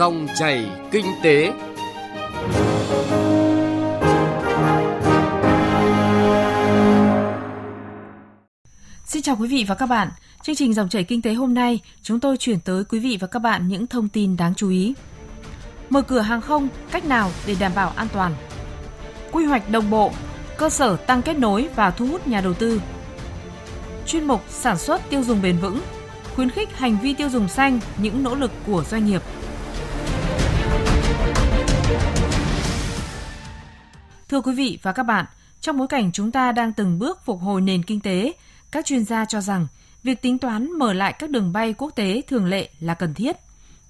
Dòng chảy kinh tế. Xin chào quý vị và các bạn. Chương trình Dòng chảy kinh tế hôm nay, chúng tôi chuyển tới quý vị và các bạn những thông tin đáng chú ý. Mở cửa hàng không, cách nào để đảm bảo an toàn? Quy hoạch đồng bộ, cơ sở tăng kết nối và thu hút nhà đầu tư. Chuyên mục sản xuất tiêu dùng bền vững, khuyến khích hành vi tiêu dùng xanh, những nỗ lực của doanh nghiệp. Thưa quý vị và các bạn, trong bối cảnh chúng ta đang từng bước phục hồi nền kinh tế, các chuyên gia cho rằng việc tính toán mở lại các đường bay quốc tế thường lệ là cần thiết,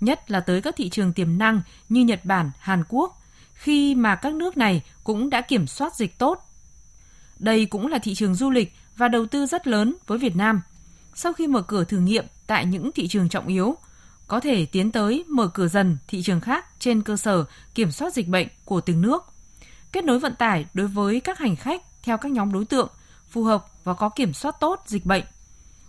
nhất là tới các thị trường tiềm năng như Nhật Bản, Hàn Quốc, khi mà các nước này cũng đã kiểm soát dịch tốt. Đây cũng là thị trường du lịch và đầu tư rất lớn với Việt Nam. Sau khi mở cửa thử nghiệm tại những thị trường trọng yếu, có thể tiến tới mở cửa dần thị trường khác trên cơ sở kiểm soát dịch bệnh của từng nước. Kết nối vận tải đối với các hành khách theo các nhóm đối tượng phù hợp và có kiểm soát tốt dịch bệnh.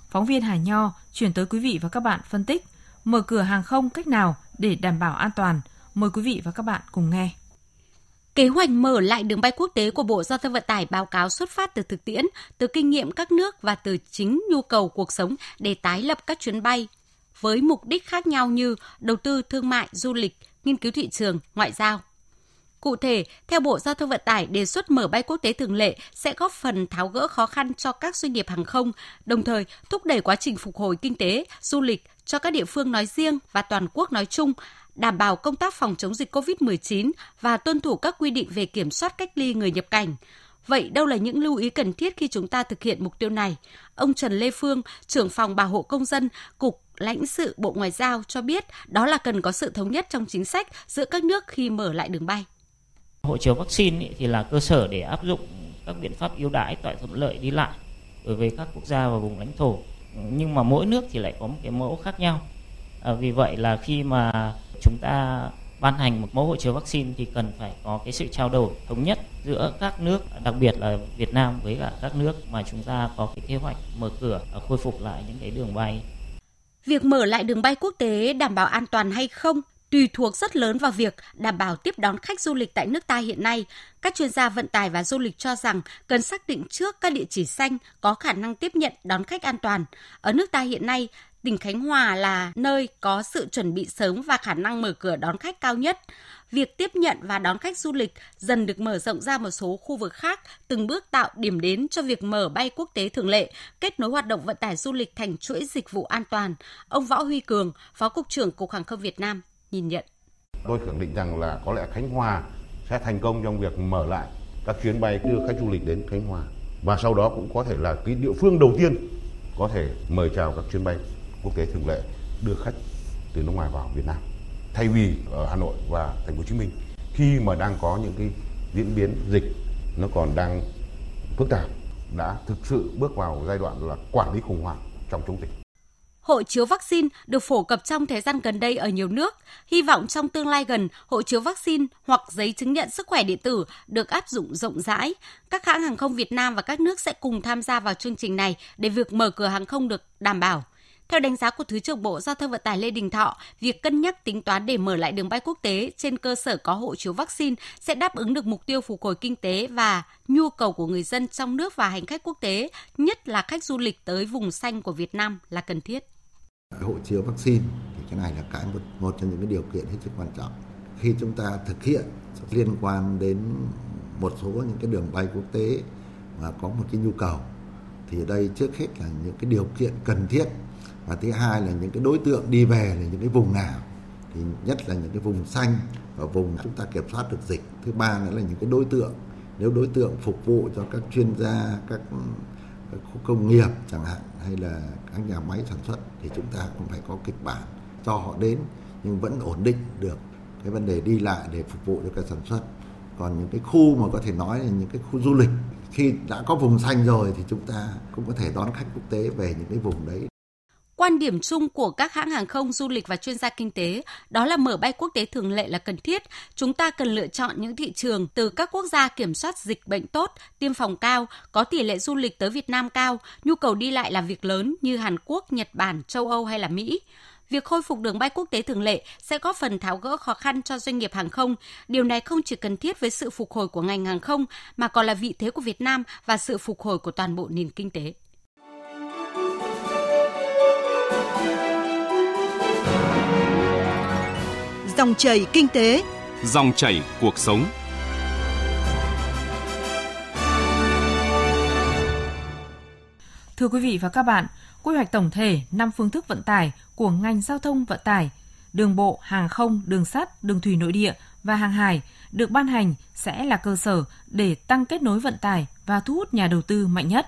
Phóng viên Hà Nho chuyển tới quý vị và các bạn phân tích mở cửa hàng không cách nào để đảm bảo an toàn. Mời quý vị và các bạn cùng nghe. Kế hoạch mở lại đường bay quốc tế của Bộ Giao thông Vận tải báo cáo xuất phát từ thực tiễn, từ kinh nghiệm các nước và từ chính nhu cầu cuộc sống để tái lập các chuyến bay với mục đích khác nhau như đầu tư thương mại, du lịch, nghiên cứu thị trường, ngoại giao. Cụ thể, theo Bộ Giao thông Vận tải, đề xuất mở bay quốc tế thường lệ sẽ góp phần tháo gỡ khó khăn cho các doanh nghiệp hàng không, đồng thời thúc đẩy quá trình phục hồi kinh tế, du lịch cho các địa phương nói riêng và toàn quốc nói chung, đảm bảo công tác phòng chống dịch COVID-19 và tuân thủ các quy định về kiểm soát cách ly người nhập cảnh. Vậy đâu là những lưu ý cần thiết khi chúng ta thực hiện mục tiêu này? Ông Trần Lê Phương, trưởng phòng bảo hộ công dân, Cục lãnh sự Bộ Ngoại giao cho biết đó là cần có sự thống nhất trong chính sách giữa các nước khi mở lại đường bay. Hộ chiếu vaccine thì là cơ sở để áp dụng các biện pháp ưu đãi tạo thuận lợi đi lại đối với các quốc gia và vùng lãnh thổ. Nhưng mà mỗi nước thì lại có một cái mẫu khác nhau. À, vì vậy là khi mà chúng ta ban hành một mẫu hộ chiếu vaccine thì cần phải có cái sự trao đổi thống nhất giữa các nước, đặc biệt là Việt Nam với cả các nước mà chúng ta có cái kế hoạch mở cửa khôi phục lại những cái đường bay. Việc mở lại đường bay quốc tế đảm bảo an toàn hay không tùy thuộc rất lớn vào việc đảm bảo tiếp đón khách du lịch tại nước ta hiện nay. Các chuyên gia vận tải và du lịch cho rằng cần xác định trước các địa chỉ xanh có khả năng tiếp nhận đón khách an toàn. Ở nước ta hiện nay, tỉnh Khánh Hòa là nơi có sự chuẩn bị sớm và khả năng mở cửa đón khách cao nhất. Việc tiếp nhận và đón khách du lịch dần được mở rộng ra một số khu vực khác, từng bước tạo điểm đến cho việc mở bay quốc tế thường lệ, kết nối hoạt động vận tải du lịch thành chuỗi dịch vụ an toàn. Ông Võ Huy Cường, Phó Cục trưởng Cục Hàng không Việt Nam nhìn nhận. Tôi khẳng định rằng là có lẽ Khánh Hòa sẽ thành công trong việc mở lại các chuyến bay đưa khách du lịch đến Khánh Hòa và sau đó cũng có thể là cái địa phương đầu tiên có thể mời chào các chuyến bay quốc tế thường lệ đưa khách từ nước ngoài vào Việt Nam thay vì ở Hà Nội và Thành phố Hồ Chí Minh khi mà đang có những cái diễn biến dịch nó còn đang phức tạp đã thực sự bước vào giai đoạn là quản lý khủng hoảng trong chống dịch hộ chiếu vaccine được phổ cập trong thời gian gần đây ở nhiều nước. Hy vọng trong tương lai gần, hộ chiếu vaccine hoặc giấy chứng nhận sức khỏe điện tử được áp dụng rộng rãi. Các hãng hàng không Việt Nam và các nước sẽ cùng tham gia vào chương trình này để việc mở cửa hàng không được đảm bảo. Theo đánh giá của Thứ trưởng Bộ Giao thông Vận tải Lê Đình Thọ, việc cân nhắc tính toán để mở lại đường bay quốc tế trên cơ sở có hộ chiếu vaccine sẽ đáp ứng được mục tiêu phục hồi kinh tế và nhu cầu của người dân trong nước và hành khách quốc tế, nhất là khách du lịch tới vùng xanh của Việt Nam là cần thiết. Hộ chiếu vaccine thì cái này là cái một, một trong những cái điều kiện hết sức quan trọng. Khi chúng ta thực hiện liên quan đến một số những cái đường bay quốc tế mà có một cái nhu cầu thì đây trước hết là những cái điều kiện cần thiết và thứ hai là những cái đối tượng đi về là những cái vùng nào thì nhất là những cái vùng xanh và vùng chúng ta kiểm soát được dịch. Thứ ba nữa là những cái đối tượng nếu đối tượng phục vụ cho các chuyên gia các, các khu công nghiệp chẳng hạn hay là các nhà máy sản xuất thì chúng ta cũng phải có kịch bản cho họ đến nhưng vẫn ổn định được cái vấn đề đi lại để phục vụ cho cái sản xuất. Còn những cái khu mà có thể nói là những cái khu du lịch khi đã có vùng xanh rồi thì chúng ta cũng có thể đón khách quốc tế về những cái vùng đấy. Quan điểm chung của các hãng hàng không, du lịch và chuyên gia kinh tế đó là mở bay quốc tế thường lệ là cần thiết. Chúng ta cần lựa chọn những thị trường từ các quốc gia kiểm soát dịch bệnh tốt, tiêm phòng cao, có tỷ lệ du lịch tới Việt Nam cao, nhu cầu đi lại là việc lớn như Hàn Quốc, Nhật Bản, châu Âu hay là Mỹ. Việc khôi phục đường bay quốc tế thường lệ sẽ góp phần tháo gỡ khó khăn cho doanh nghiệp hàng không. Điều này không chỉ cần thiết với sự phục hồi của ngành hàng không mà còn là vị thế của Việt Nam và sự phục hồi của toàn bộ nền kinh tế. Dòng chảy kinh tế, Dòng chảy cuộc sống. Thưa quý vị và các bạn, quy hoạch tổng thể 5 phương thức vận tải của ngành giao thông vận tải, đường bộ, hàng không, đường sắt, đường thủy nội địa và hàng hải được ban hành sẽ là cơ sở để tăng kết nối vận tải và thu hút nhà đầu tư mạnh nhất.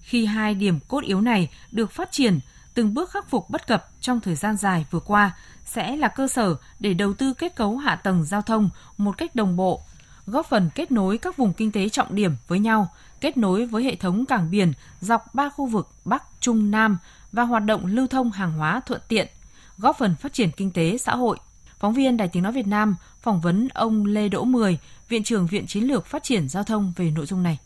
Khi hai điểm cốt yếu này được phát triển, từng bước khắc phục bất cập trong thời gian dài vừa qua sẽ là cơ sở để đầu tư kết cấu hạ tầng giao thông một cách đồng bộ, góp phần kết nối các vùng kinh tế trọng điểm với nhau, kết nối với hệ thống cảng biển dọc ba khu vực Bắc, Trung, Nam và hoạt động lưu thông hàng hóa thuận tiện, góp phần phát triển kinh tế xã hội. Phóng viên Đài Tiếng Nói Việt Nam phỏng vấn ông Lê Đỗ Mười, Viện trưởng Viện Chiến lược Phát triển Giao thông về nội dung này.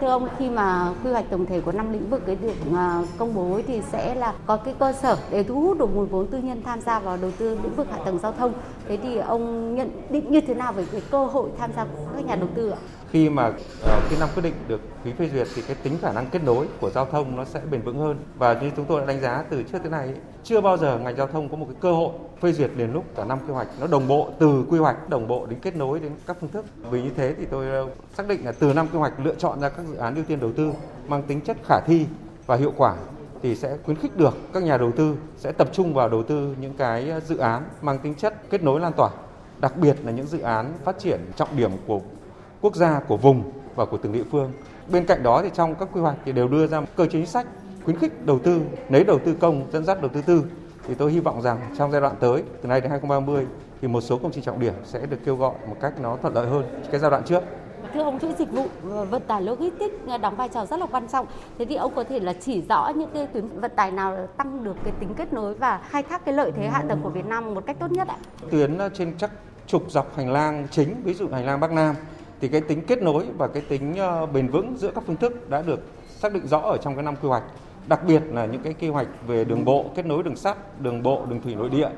Thưa ông, khi mà quy hoạch tổng thể của năm lĩnh vực ấy được à, công bố thì sẽ là có cái cơ sở để thu hút được nguồn vốn tư nhân tham gia vào đầu tư lĩnh vực hạ tầng giao thông. Thế thì ông nhận định như thế nào về cái cơ hội tham gia của các nhà đầu tư ạ? Khi mà ờ, khi năm quyết định được ký phê duyệt thì cái tính khả năng kết nối của giao thông nó sẽ bền vững hơn. Và như chúng tôi đã đánh giá từ trước tới nay chưa bao giờ ngành giao thông có một cái cơ hội phê duyệt liền lúc cả năm quy hoạch. Nó đồng bộ từ quy hoạch, đồng bộ đến kết nối đến các phương thức. Vì như thế thì tôi ờ, xác định là từ năm quy hoạch lựa chọn ra các dự án ưu tiên đầu tư mang tính chất khả thi và hiệu quả thì sẽ khuyến khích được các nhà đầu tư sẽ tập trung vào đầu tư những cái ờ, dự án mang tính chất kết nối lan tỏa. Đặc biệt là những dự án phát triển trọng điểm của quốc gia của vùng và của từng địa phương. Bên cạnh đó thì trong các quy hoạch thì đều đưa ra cơ chế chính sách khuyến khích đầu tư, lấy đầu tư công dẫn dắt đầu tư tư. Thì tôi hy vọng rằng trong giai đoạn tới từ nay đến 2030 thì một số công trình trọng điểm sẽ được kêu gọi một cách nó thuận lợi hơn cái giai đoạn trước. Thưa ông, chuỗi dịch vụ vận tải logistics đóng vai trò rất là quan trọng. Thế thì ông có thể là chỉ rõ những cái tuyến vận tải nào tăng được cái tính kết nối và khai thác cái lợi thế hạ tầng của Việt Nam một cách tốt nhất ạ? Tuyến trên chắc trục dọc hành lang chính, ví dụ hành lang Bắc Nam thì cái tính kết nối và cái tính ờ, bền vững giữa các phương thức đã được xác định rõ ở trong cái năm quy hoạch. Đặc biệt là những cái kế hoạch về đường bộ, kết nối đường sắt, đường bộ, đường thủy nội địa,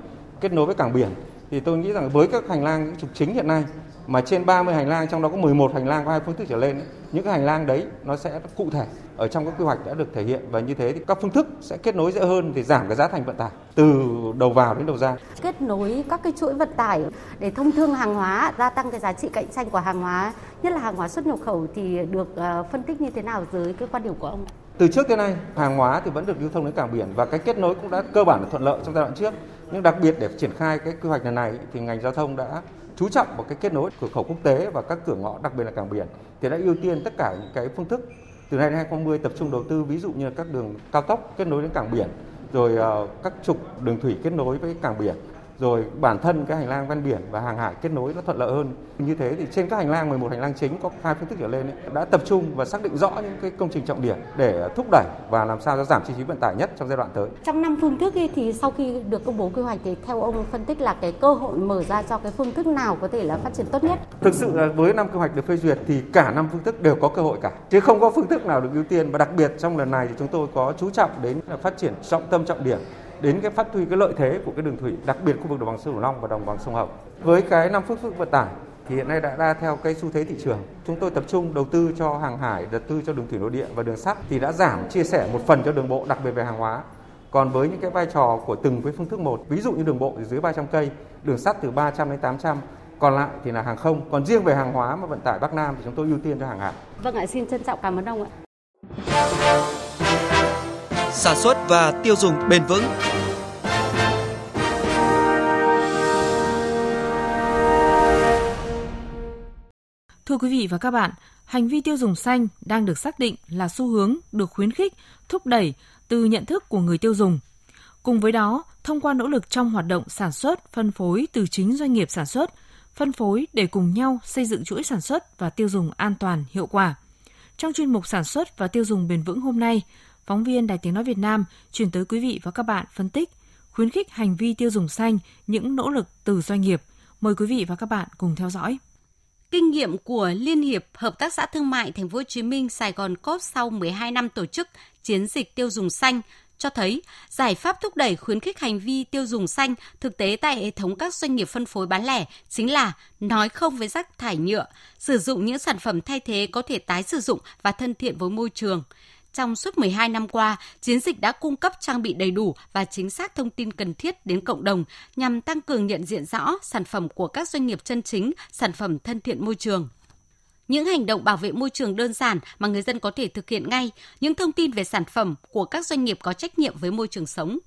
kết nối với cảng biển thì tôi nghĩ rằng với các hành lang trục chính hiện nay mà trên 30 hành lang trong đó có 11 hành lang có hai phương thức trở lên những cái hành lang đấy nó sẽ cụ thể ở trong các quy hoạch đã được thể hiện và như thế thì các phương thức sẽ kết nối dễ hơn thì giảm cái giá thành vận tải từ đầu vào đến đầu ra. Kết nối các cái chuỗi vận tải để thông thương hàng hóa, gia tăng cái giá trị cạnh tranh của hàng hóa, nhất là hàng hóa xuất nhập khẩu thì được ờ, phân tích như thế nào dưới cái quan điểm của ông? Từ trước tới nay, hàng hóa thì vẫn được lưu thông đến cảng biển và cái kết nối cũng đã cơ bản là thuận lợi trong giai đoạn trước. Nhưng đặc biệt để triển khai cái quy hoạch lần này thì ngành giao thông đã chú trọng vào cái kết nối cửa khẩu quốc tế và các cửa ngõ, đặc biệt là cảng biển, thì đã ưu tiên tất cả những cái phương thức từ nay đến 2020 tập trung đầu tư, ví dụ như các đường cao tốc kết nối đến cảng biển, rồi ờ, các trục đường thủy kết nối với cảng biển rồi bản thân cái hành lang ven biển và hàng hải kết nối nó thuận lợi hơn. Như thế thì trên các hành lang 11 hành lang chính có hai phương thức trở lên ấy, đã tập trung và xác định rõ những cái công trình trọng điểm để thúc đẩy và làm sao cho giảm chi phí vận tải nhất trong giai đoạn tới. Trong năm phương thức ấy, thì sau khi được công bố quy hoạch thì theo ông phân tích là cái cơ hội mở ra cho cái phương thức nào có thể là phát triển tốt nhất? Thực sự là với năm quy hoạch được phê duyệt thì cả năm phương thức đều có cơ hội cả, chứ không có phương thức nào được ưu tiên và đặc biệt trong lần này thì chúng tôi có chú trọng đến là phát triển trọng tâm trọng điểm đến cái phát huy cái lợi thế của cái đường thủy, đặc biệt khu vực đồng bằng sông Cửu Long và đồng bằng sông Hồng. Với cái năm phương thức vận tải thì hiện nay đã ra theo cái xu thế thị trường. Chúng tôi tập trung đầu tư cho hàng hải, đầu tư cho đường thủy nội địa và đường sắt thì đã giảm chia sẻ một phần cho đường bộ, đặc biệt về hàng hóa. Còn với những cái vai trò của từng cái phương thức một, ví dụ như đường bộ thì dưới 300 cây, đường sắt từ 300 đến 800, còn lại thì là hàng không. Còn riêng về hàng hóa mà vận tải Bắc Nam thì chúng tôi ưu tiên cho hàng hải. Vâng ạ, xin trân trọng cảm ơn ông ạ. Sản xuất và tiêu dùng bền vững Thưa quý vị và các bạn, hành vi tiêu dùng xanh đang được xác định là xu hướng được khuyến khích, thúc đẩy từ nhận thức của người tiêu dùng. Cùng với đó, thông qua nỗ lực trong hoạt động sản xuất, phân phối từ chính doanh nghiệp sản xuất, phân phối để cùng nhau xây dựng chuỗi sản xuất và tiêu dùng an toàn, hiệu quả. Trong chuyên mục sản xuất và tiêu dùng bền vững hôm nay, phóng viên Đài Tiếng Nói Việt Nam chuyển tới quý vị và các bạn phân tích, khuyến khích hành vi tiêu dùng xanh, những nỗ lực từ doanh nghiệp. Mời quý vị và các bạn cùng theo dõi. Kinh nghiệm của Liên hiệp Hợp tác xã Thương mại Thành phố Hồ Chí Minh Sài Gòn Cốt sau 12 năm tổ chức chiến dịch tiêu dùng xanh, cho thấy giải pháp thúc đẩy khuyến khích hành vi tiêu dùng xanh thực tế tại hệ thống các doanh nghiệp phân phối bán lẻ chính là nói không với rác thải nhựa, sử dụng những sản phẩm thay thế có thể tái sử dụng và thân thiện với môi trường. Trong suốt 12 năm qua, chiến dịch đã cung cấp trang bị đầy đủ và chính xác thông tin cần thiết đến cộng đồng nhằm tăng cường nhận diện rõ sản phẩm của các doanh nghiệp chân chính, sản phẩm thân thiện môi trường những hành động bảo vệ môi trường đơn giản mà người dân có thể thực hiện ngay, những thông tin về sản phẩm của các doanh nghiệp có trách nhiệm với môi trường sống.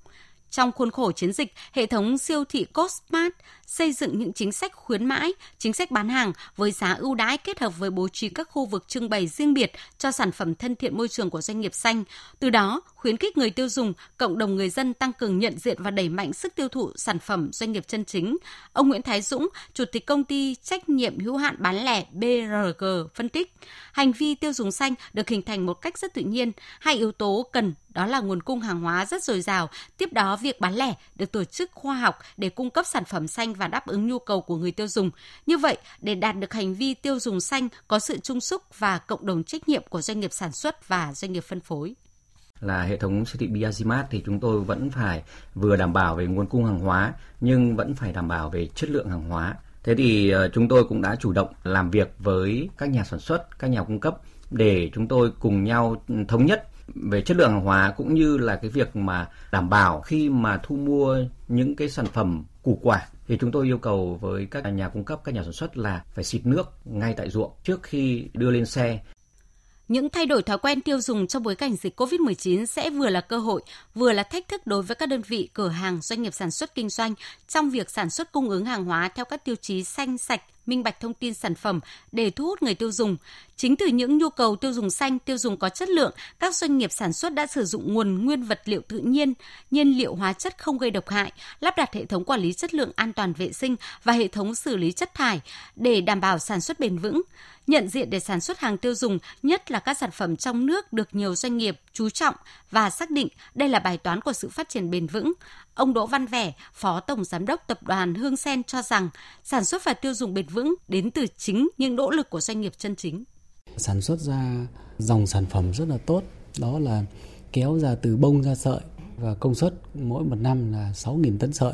Trong khuôn khổ chiến dịch, hệ thống siêu thị Costmart xây dựng những chính sách khuyến mãi, chính sách bán hàng với giá ưu đãi kết hợp với bố trí các khu vực trưng bày riêng biệt cho sản phẩm thân thiện môi trường của doanh nghiệp xanh. Từ đó, khuyến khích người tiêu dùng, cộng đồng người dân tăng cường nhận diện và đẩy mạnh sức tiêu thụ sản phẩm doanh nghiệp chân chính. Ông Nguyễn Thái Dũng, Chủ tịch công ty trách nhiệm hữu hạn bán lẻ BRG phân tích, hành vi tiêu dùng xanh được hình thành một cách rất tự nhiên. Hai yếu tố cần đó là nguồn cung hàng hóa rất dồi dào. Tiếp đó, việc bán lẻ được tổ chức khoa học để cung cấp sản phẩm xanh và đáp ứng nhu cầu của người tiêu dùng. Như vậy, để đạt được hành vi tiêu dùng xanh có sự chung sức và cộng đồng trách nhiệm của doanh nghiệp sản xuất và doanh nghiệp phân phối là hệ thống siêu thị Biazimat thì chúng tôi vẫn phải vừa đảm bảo về nguồn cung hàng hóa nhưng vẫn phải đảm bảo về chất lượng hàng hóa. Thế thì ờ, chúng tôi cũng đã chủ động làm việc với các nhà sản xuất, các nhà cung cấp để chúng tôi cùng nhau ừ, thống nhất về chất lượng hàng hóa cũng như là cái việc mà đảm bảo khi mà thu mua những cái sản phẩm củ quả thì chúng tôi yêu cầu với các nhà cung cấp, các nhà sản xuất là phải xịt nước ngay tại ruộng trước khi đưa lên xe những thay đổi thói quen tiêu dùng trong bối cảnh dịch COVID-19 sẽ vừa là cơ hội, vừa là thách thức đối với các đơn vị, cửa hàng, doanh nghiệp sản xuất kinh doanh trong việc sản xuất cung ứng hàng hóa theo các tiêu chí xanh, sạch, minh bạch thông tin sản phẩm để thu hút người tiêu dùng. Chính từ những nhu cầu tiêu dùng xanh, tiêu dùng có chất lượng, các doanh nghiệp sản xuất đã sử dụng nguồn nguyên vật liệu tự nhiên, nhiên liệu hóa chất không gây độc hại, lắp đặt hệ thống quản lý chất lượng an toàn vệ sinh và hệ thống xử lý chất thải để đảm bảo sản xuất bền vững nhận diện để sản xuất hàng tiêu dùng, nhất là các sản phẩm trong nước được nhiều doanh nghiệp chú trọng và xác định đây là bài toán của sự phát triển bền vững. Ông Đỗ Văn Vẻ, Phó Tổng Giám đốc Tập đoàn Hương Sen cho rằng sản xuất và tiêu dùng bền vững đến từ chính những nỗ lực của doanh nghiệp chân chính. Sản xuất ra dòng sản phẩm rất là tốt, đó là kéo ra từ bông ra sợi và công suất mỗi một năm là 6.000 tấn sợi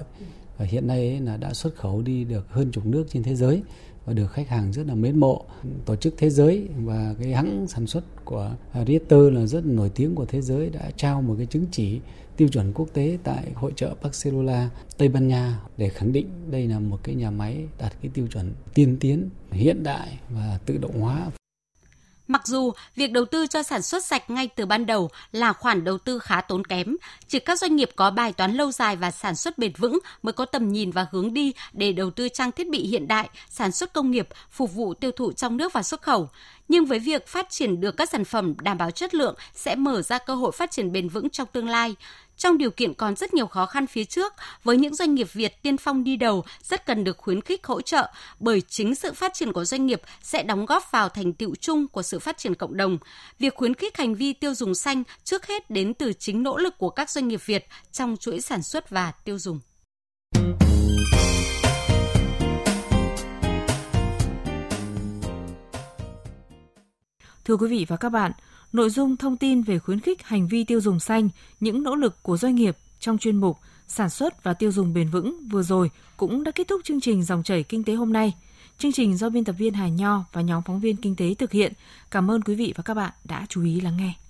và hiện nay là đã xuất khẩu đi được hơn chục nước trên thế giới và được khách hàng rất là mến mộ. Tổ chức thế giới và cái hãng sản xuất của Ritter là rất nổi tiếng của thế giới đã trao một cái chứng chỉ tiêu chuẩn quốc tế tại hội trợ Barcelona, Tây Ban Nha để khẳng định đây là một cái nhà máy đạt cái tiêu chuẩn tiên tiến, hiện đại và tự động hóa. Mặc dù việc đầu tư cho sản xuất sạch ngay từ ban đầu là khoản đầu tư khá tốn kém, chỉ các doanh nghiệp có bài toán lâu dài và sản xuất bền vững mới có tầm nhìn và hướng đi để đầu tư trang thiết bị hiện đại, sản xuất công nghiệp, phục vụ tiêu thụ trong nước và xuất khẩu. Nhưng với việc phát triển được các sản phẩm đảm bảo chất lượng sẽ mở ra cơ hội phát triển bền vững trong tương lai. Trong điều kiện còn rất nhiều khó khăn phía trước, với những doanh nghiệp Việt tiên phong đi đầu rất cần được khuyến khích hỗ trợ bởi chính sự phát triển của doanh nghiệp sẽ đóng góp vào thành tựu chung của sự phát triển cộng đồng. Việc khuyến khích hành vi tiêu dùng xanh trước hết đến từ chính nỗ lực của các doanh nghiệp Việt trong chuỗi sản xuất và tiêu dùng. Thưa quý vị và các bạn, nội dung thông tin về khuyến khích hành vi tiêu dùng xanh, những nỗ lực của doanh nghiệp trong chuyên mục sản xuất và tiêu dùng bền vững vừa rồi cũng đã kết thúc chương trình dòng chảy kinh tế hôm nay. Chương trình do biên tập viên Hà Nho và nhóm phóng viên kinh tế thực hiện. Cảm ơn quý vị và các bạn đã chú ý lắng nghe.